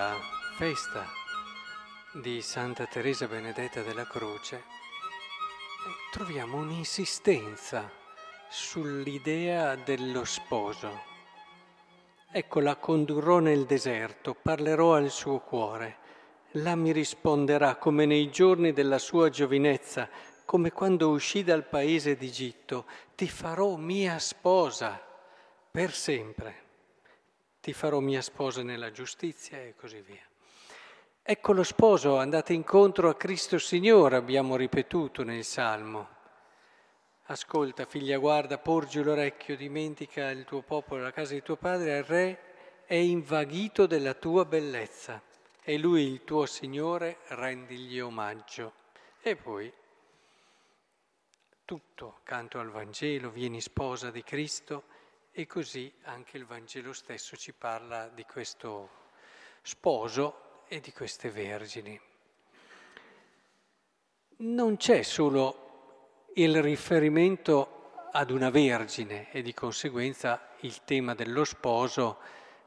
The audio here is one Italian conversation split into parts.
della festa di Santa Teresa Benedetta della Croce, troviamo un'insistenza sull'idea dello sposo. Ecco, la condurrò nel deserto, parlerò al suo cuore. Là mi risponderà come nei giorni della sua giovinezza, come quando uscì dal paese d'Egitto, ti farò mia sposa per sempre. Ti farò mia sposa nella giustizia e così via. Ecco lo sposo, andate incontro a Cristo Signore, abbiamo ripetuto nel Salmo. Ascolta, figlia, guarda, porgi l'orecchio, dimentica il tuo popolo, la casa di tuo padre, il re è invaghito della tua bellezza e lui, il tuo Signore, rendigli omaggio. E poi tutto canto al Vangelo, vieni sposa di Cristo e così anche il Vangelo stesso ci parla di questo sposo e di queste vergini. Non c'è solo il riferimento ad una vergine e di conseguenza il tema dello sposo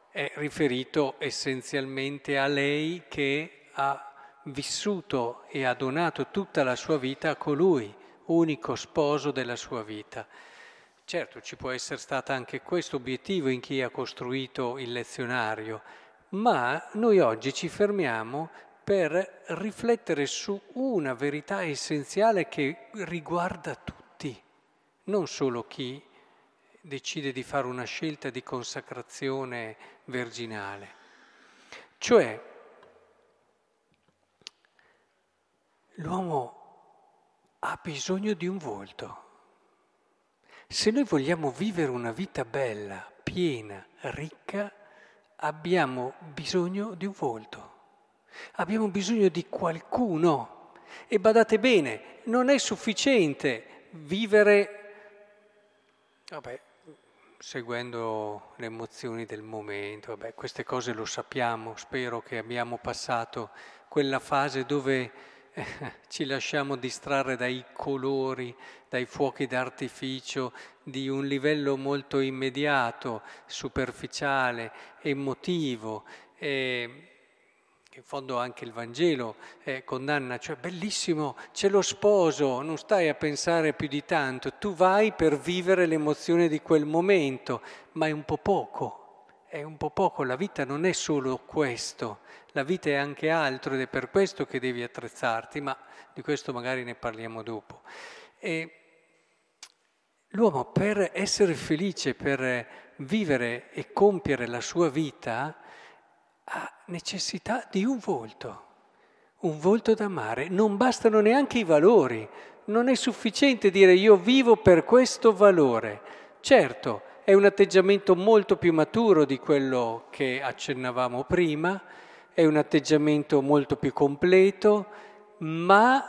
è riferito essenzialmente a lei che ha vissuto e ha donato tutta la sua vita a colui unico sposo della sua vita. Certo, ci può essere stato anche questo obiettivo in chi ha costruito il lezionario, ma noi oggi ci fermiamo per riflettere su una verità essenziale che riguarda tutti, non solo chi decide di fare una scelta di consacrazione virginale. Cioè, l'uomo ha bisogno di un volto. Se noi vogliamo vivere una vita bella, piena, ricca, abbiamo bisogno di un volto. Abbiamo bisogno di qualcuno. E badate bene, non è sufficiente vivere, vabbè, seguendo le emozioni del momento, vabbè, queste cose lo sappiamo, spero che abbiamo passato quella fase dove ci lasciamo distrarre dai colori, dai fuochi d'artificio, di un livello molto immediato, superficiale, emotivo. E, in fondo anche il Vangelo eh, condanna, cioè bellissimo, c'è lo sposo, non stai a pensare più di tanto, tu vai per vivere l'emozione di quel momento, ma è un po' poco, è un po' poco, la vita non è solo questo, la vita è anche altro ed è per questo che devi attrezzarti, ma di questo magari ne parliamo dopo. E l'uomo per essere felice, per vivere e compiere la sua vita, ha necessità di un volto, un volto d'amare. Non bastano neanche i valori, non è sufficiente dire io vivo per questo valore. Certo, è un atteggiamento molto più maturo di quello che accennavamo prima, è un atteggiamento molto più completo, ma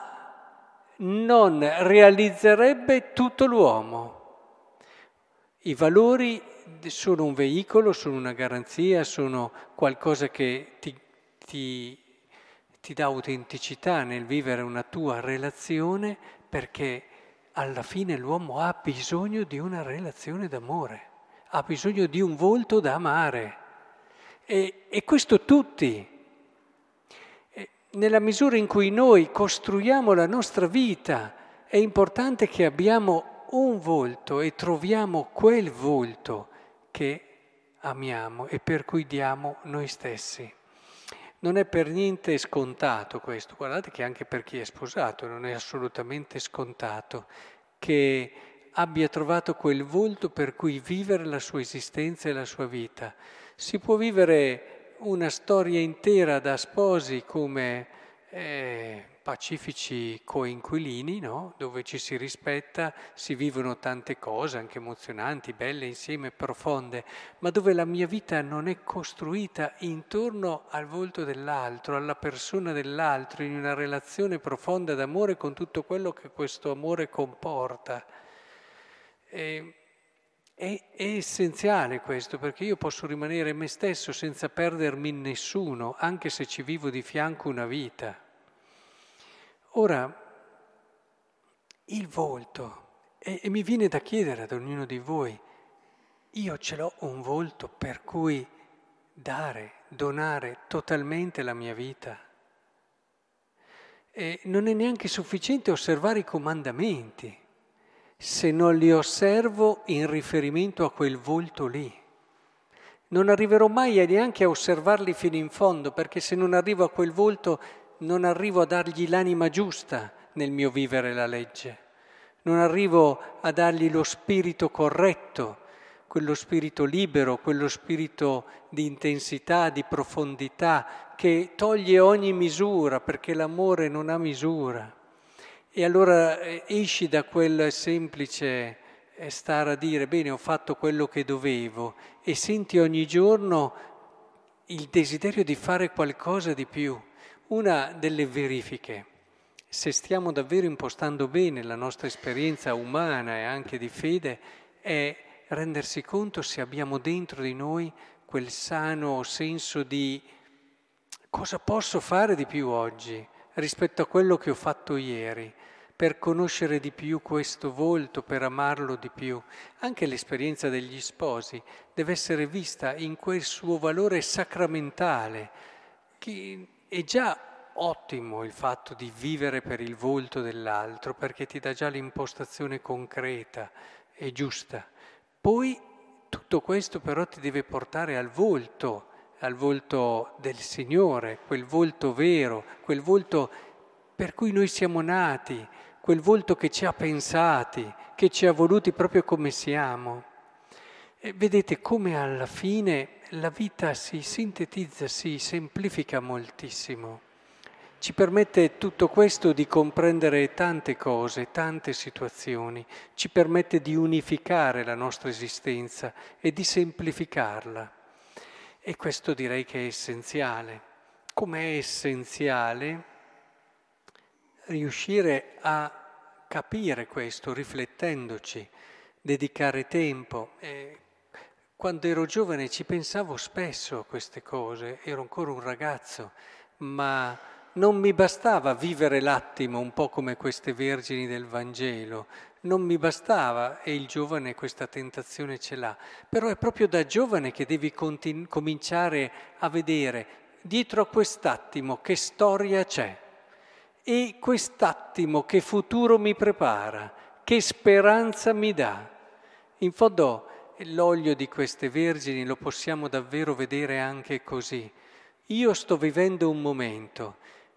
non realizzerebbe tutto l'uomo. I valori sono un veicolo, sono una garanzia, sono qualcosa che ti, ti, ti dà autenticità nel vivere una tua relazione perché alla fine l'uomo ha bisogno di una relazione d'amore, ha bisogno di un volto da amare. E, e questo tutti, nella misura in cui noi costruiamo la nostra vita, è importante che abbiamo un volto e troviamo quel volto che amiamo e per cui diamo noi stessi. Non è per niente scontato questo, guardate che anche per chi è sposato non è assolutamente scontato che abbia trovato quel volto per cui vivere la sua esistenza e la sua vita. Si può vivere una storia intera da sposi come eh, pacifici coinquilini, no? dove ci si rispetta, si vivono tante cose, anche emozionanti, belle insieme, profonde, ma dove la mia vita non è costruita intorno al volto dell'altro, alla persona dell'altro, in una relazione profonda d'amore con tutto quello che questo amore comporta. E, è, è, essenziale questo perché io posso rimanere me stesso senza perdermi in nessuno, anche se ci vivo di fianco una vita. Ora, il volto, e, e mi viene da chiedere ad ognuno di voi, io ce l'ho un volto per cui dare, donare totalmente la mia vita. E non è neanche sufficiente osservare i comandamenti se non li osservo in riferimento a quel volto lì. Non arriverò mai neanche a osservarli fino in fondo, perché se non arrivo a quel volto non arrivo a dargli l'anima giusta nel mio vivere la legge, non arrivo a dargli lo spirito corretto, quello spirito libero, quello spirito di intensità, di profondità, che toglie ogni misura, perché l'amore non ha misura. E allora eh, esci da quel semplice eh, stare a dire, bene, ho fatto quello che dovevo, e senti ogni giorno il desiderio di fare qualcosa di più. Una delle verifiche, se stiamo davvero impostando bene la nostra esperienza umana e anche di fede, è rendersi conto se abbiamo dentro di noi quel sano senso di cosa posso fare di più oggi rispetto a quello che ho fatto ieri, per conoscere di più questo volto, per amarlo di più. Anche l'esperienza degli sposi deve essere vista in quel suo valore sacramentale, che è già ottimo il fatto di vivere per il volto dell'altro, perché ti dà già l'impostazione concreta e giusta. Poi tutto questo però ti deve portare al volto, al volto del Signore, quel volto vero, quel volto per cui noi siamo nati, quel volto che ci ha pensati, che ci ha voluti proprio come siamo. E vedete come alla fine la vita si sintetizza, si semplifica moltissimo. Ci permette tutto questo di comprendere tante cose, tante situazioni, ci permette di unificare la nostra esistenza e di semplificarla. E questo direi che è essenziale. Come è essenziale riuscire a capire questo riflettendoci, dedicare tempo. E quando ero giovane ci pensavo spesso a queste cose, ero ancora un ragazzo, ma non mi bastava vivere l'attimo un po' come queste vergini del Vangelo, non mi bastava e il giovane questa tentazione ce l'ha, però è proprio da giovane che devi continu- cominciare a vedere dietro a quest'attimo che storia c'è e quest'attimo che futuro mi prepara, che speranza mi dà. In fondo l'olio di queste vergini lo possiamo davvero vedere anche così. Io sto vivendo un momento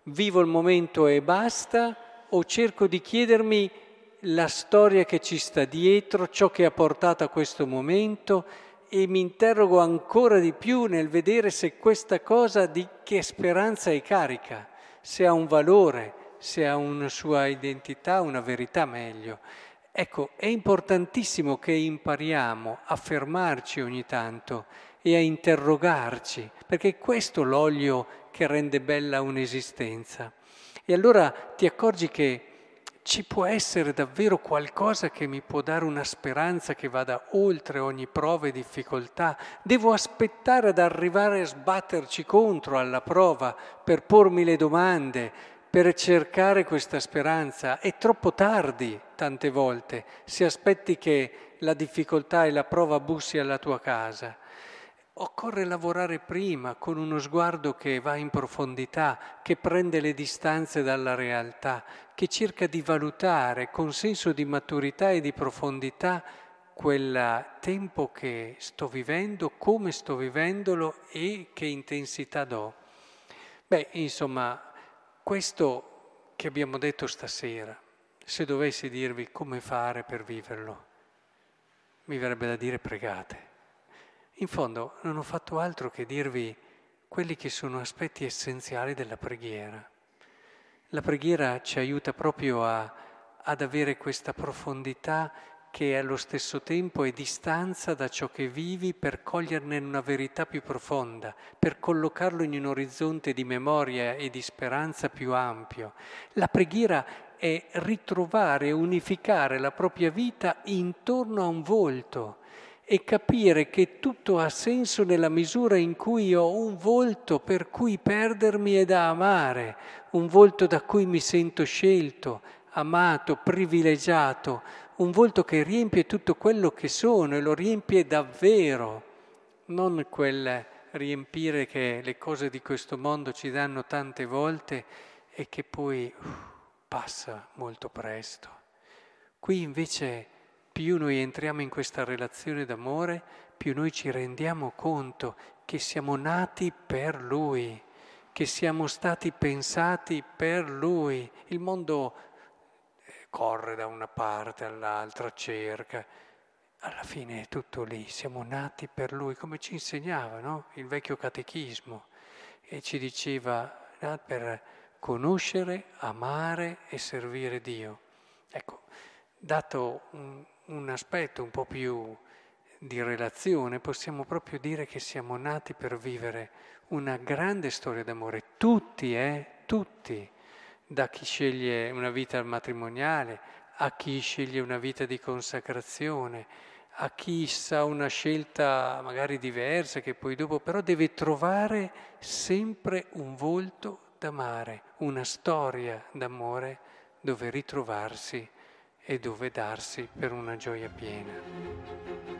vivo il momento e basta o cerco di chiedermi la storia che ci sta dietro, ciò che ha portato a questo momento e mi interrogo ancora di più nel vedere se questa cosa di che speranza è carica, se ha un valore, se ha una sua identità, una verità meglio. Ecco, è importantissimo che impariamo a fermarci ogni tanto e a interrogarci, perché è questo l'olio che rende bella un'esistenza. E allora ti accorgi che ci può essere davvero qualcosa che mi può dare una speranza che vada oltre ogni prova e difficoltà. Devo aspettare ad arrivare a sbatterci contro alla prova per pormi le domande, per cercare questa speranza. È troppo tardi tante volte se aspetti che la difficoltà e la prova bussi alla tua casa. Occorre lavorare prima con uno sguardo che va in profondità, che prende le distanze dalla realtà, che cerca di valutare con senso di maturità e di profondità quel tempo che sto vivendo, come sto vivendolo e che intensità do. Beh, insomma, questo che abbiamo detto stasera, se dovessi dirvi come fare per viverlo, mi verrebbe da dire pregate. In fondo non ho fatto altro che dirvi quelli che sono aspetti essenziali della preghiera. La preghiera ci aiuta proprio a, ad avere questa profondità che allo stesso tempo è distanza da ciò che vivi per coglierne una verità più profonda, per collocarlo in un orizzonte di memoria e di speranza più ampio. La preghiera è ritrovare e unificare la propria vita intorno a un volto e capire che tutto ha senso nella misura in cui ho un volto per cui perdermi e da amare, un volto da cui mi sento scelto, amato, privilegiato, un volto che riempie tutto quello che sono e lo riempie davvero, non quel riempire che le cose di questo mondo ci danno tante volte e che poi uh, passa molto presto. Qui invece più noi entriamo in questa relazione d'amore, più noi ci rendiamo conto che siamo nati per Lui, che siamo stati pensati per Lui. Il mondo corre da una parte all'altra, cerca. Alla fine è tutto lì, siamo nati per Lui, come ci insegnava no? il vecchio catechismo, e ci diceva no? per conoscere, amare e servire Dio. Ecco, dato un, un aspetto un po' più di relazione, possiamo proprio dire che siamo nati per vivere una grande storia d'amore, tutti, eh, tutti, da chi sceglie una vita matrimoniale, a chi sceglie una vita di consacrazione, a chi sa una scelta magari diversa che poi dopo, però deve trovare sempre un volto d'amare, una storia d'amore dove ritrovarsi e dove darsi per una gioia piena.